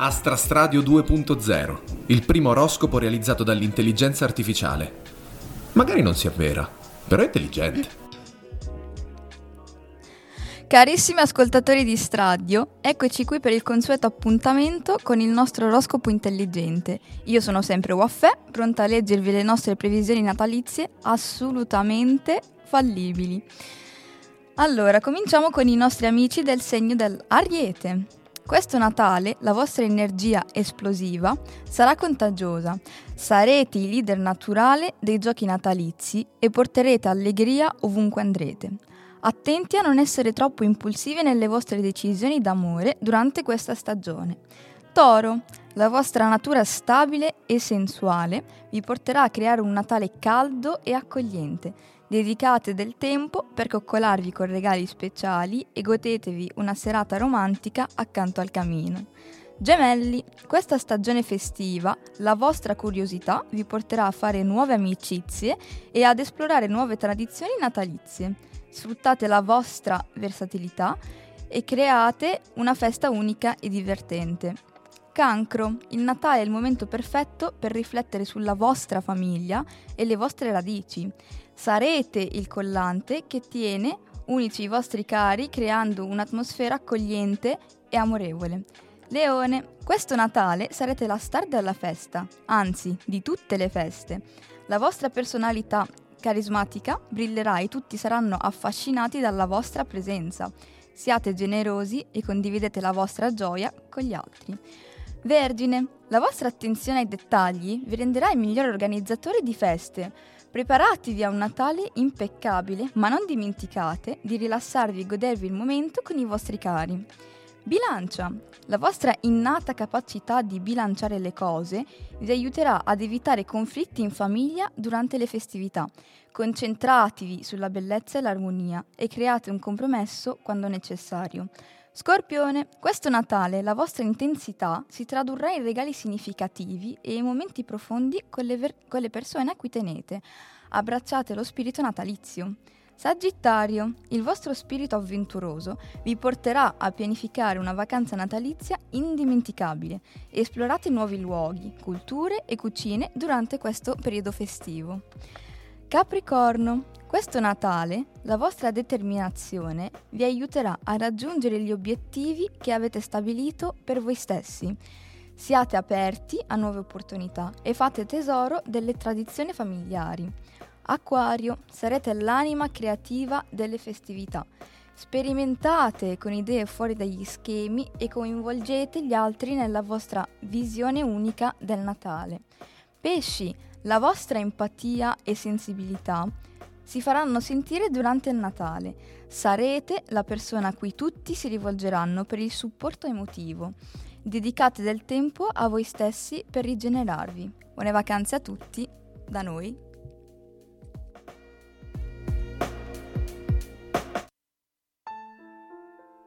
Astrastradio 2.0, il primo oroscopo realizzato dall'intelligenza artificiale. Magari non si avvera, però è intelligente. Carissimi ascoltatori di Stradio, eccoci qui per il consueto appuntamento con il nostro oroscopo intelligente. Io sono sempre Waffè, pronta a leggervi le nostre previsioni natalizie assolutamente fallibili. Allora, cominciamo con i nostri amici del segno dell'Ariete. Questo Natale la vostra energia esplosiva sarà contagiosa, sarete i leader naturali dei giochi natalizi e porterete allegria ovunque andrete. Attenti a non essere troppo impulsivi nelle vostre decisioni d'amore durante questa stagione. Toro, la vostra natura stabile e sensuale vi porterà a creare un Natale caldo e accogliente Dedicate del tempo per coccolarvi con regali speciali e godetevi una serata romantica accanto al camino. Gemelli, questa stagione festiva, la vostra curiosità vi porterà a fare nuove amicizie e ad esplorare nuove tradizioni natalizie. Sfruttate la vostra versatilità e create una festa unica e divertente. Cancro, il Natale è il momento perfetto per riflettere sulla vostra famiglia e le vostre radici. Sarete il collante che tiene unici i vostri cari creando un'atmosfera accogliente e amorevole. Leone, questo Natale sarete la star della festa, anzi di tutte le feste. La vostra personalità carismatica brillerà e tutti saranno affascinati dalla vostra presenza. Siate generosi e condividete la vostra gioia con gli altri. Vergine, la vostra attenzione ai dettagli vi renderà il migliore organizzatore di feste. Preparatevi a un Natale impeccabile, ma non dimenticate di rilassarvi e godervi il momento con i vostri cari. Bilancia. La vostra innata capacità di bilanciare le cose vi aiuterà ad evitare conflitti in famiglia durante le festività. Concentratevi sulla bellezza e l'armonia e create un compromesso quando necessario. Scorpione, questo Natale la vostra intensità si tradurrà in regali significativi e in momenti profondi con le, ver- con le persone a cui tenete. Abbracciate lo spirito natalizio. Sagittario, il vostro spirito avventuroso vi porterà a pianificare una vacanza natalizia indimenticabile. Esplorate nuovi luoghi, culture e cucine durante questo periodo festivo. Capricorno, questo Natale la vostra determinazione vi aiuterà a raggiungere gli obiettivi che avete stabilito per voi stessi. Siate aperti a nuove opportunità e fate tesoro delle tradizioni familiari. Acquario, sarete l'anima creativa delle festività. Sperimentate con idee fuori dagli schemi e coinvolgete gli altri nella vostra visione unica del Natale. Pesci, la vostra empatia e sensibilità si faranno sentire durante il Natale. Sarete la persona a cui tutti si rivolgeranno per il supporto emotivo. Dedicate del tempo a voi stessi per rigenerarvi. Buone vacanze a tutti da noi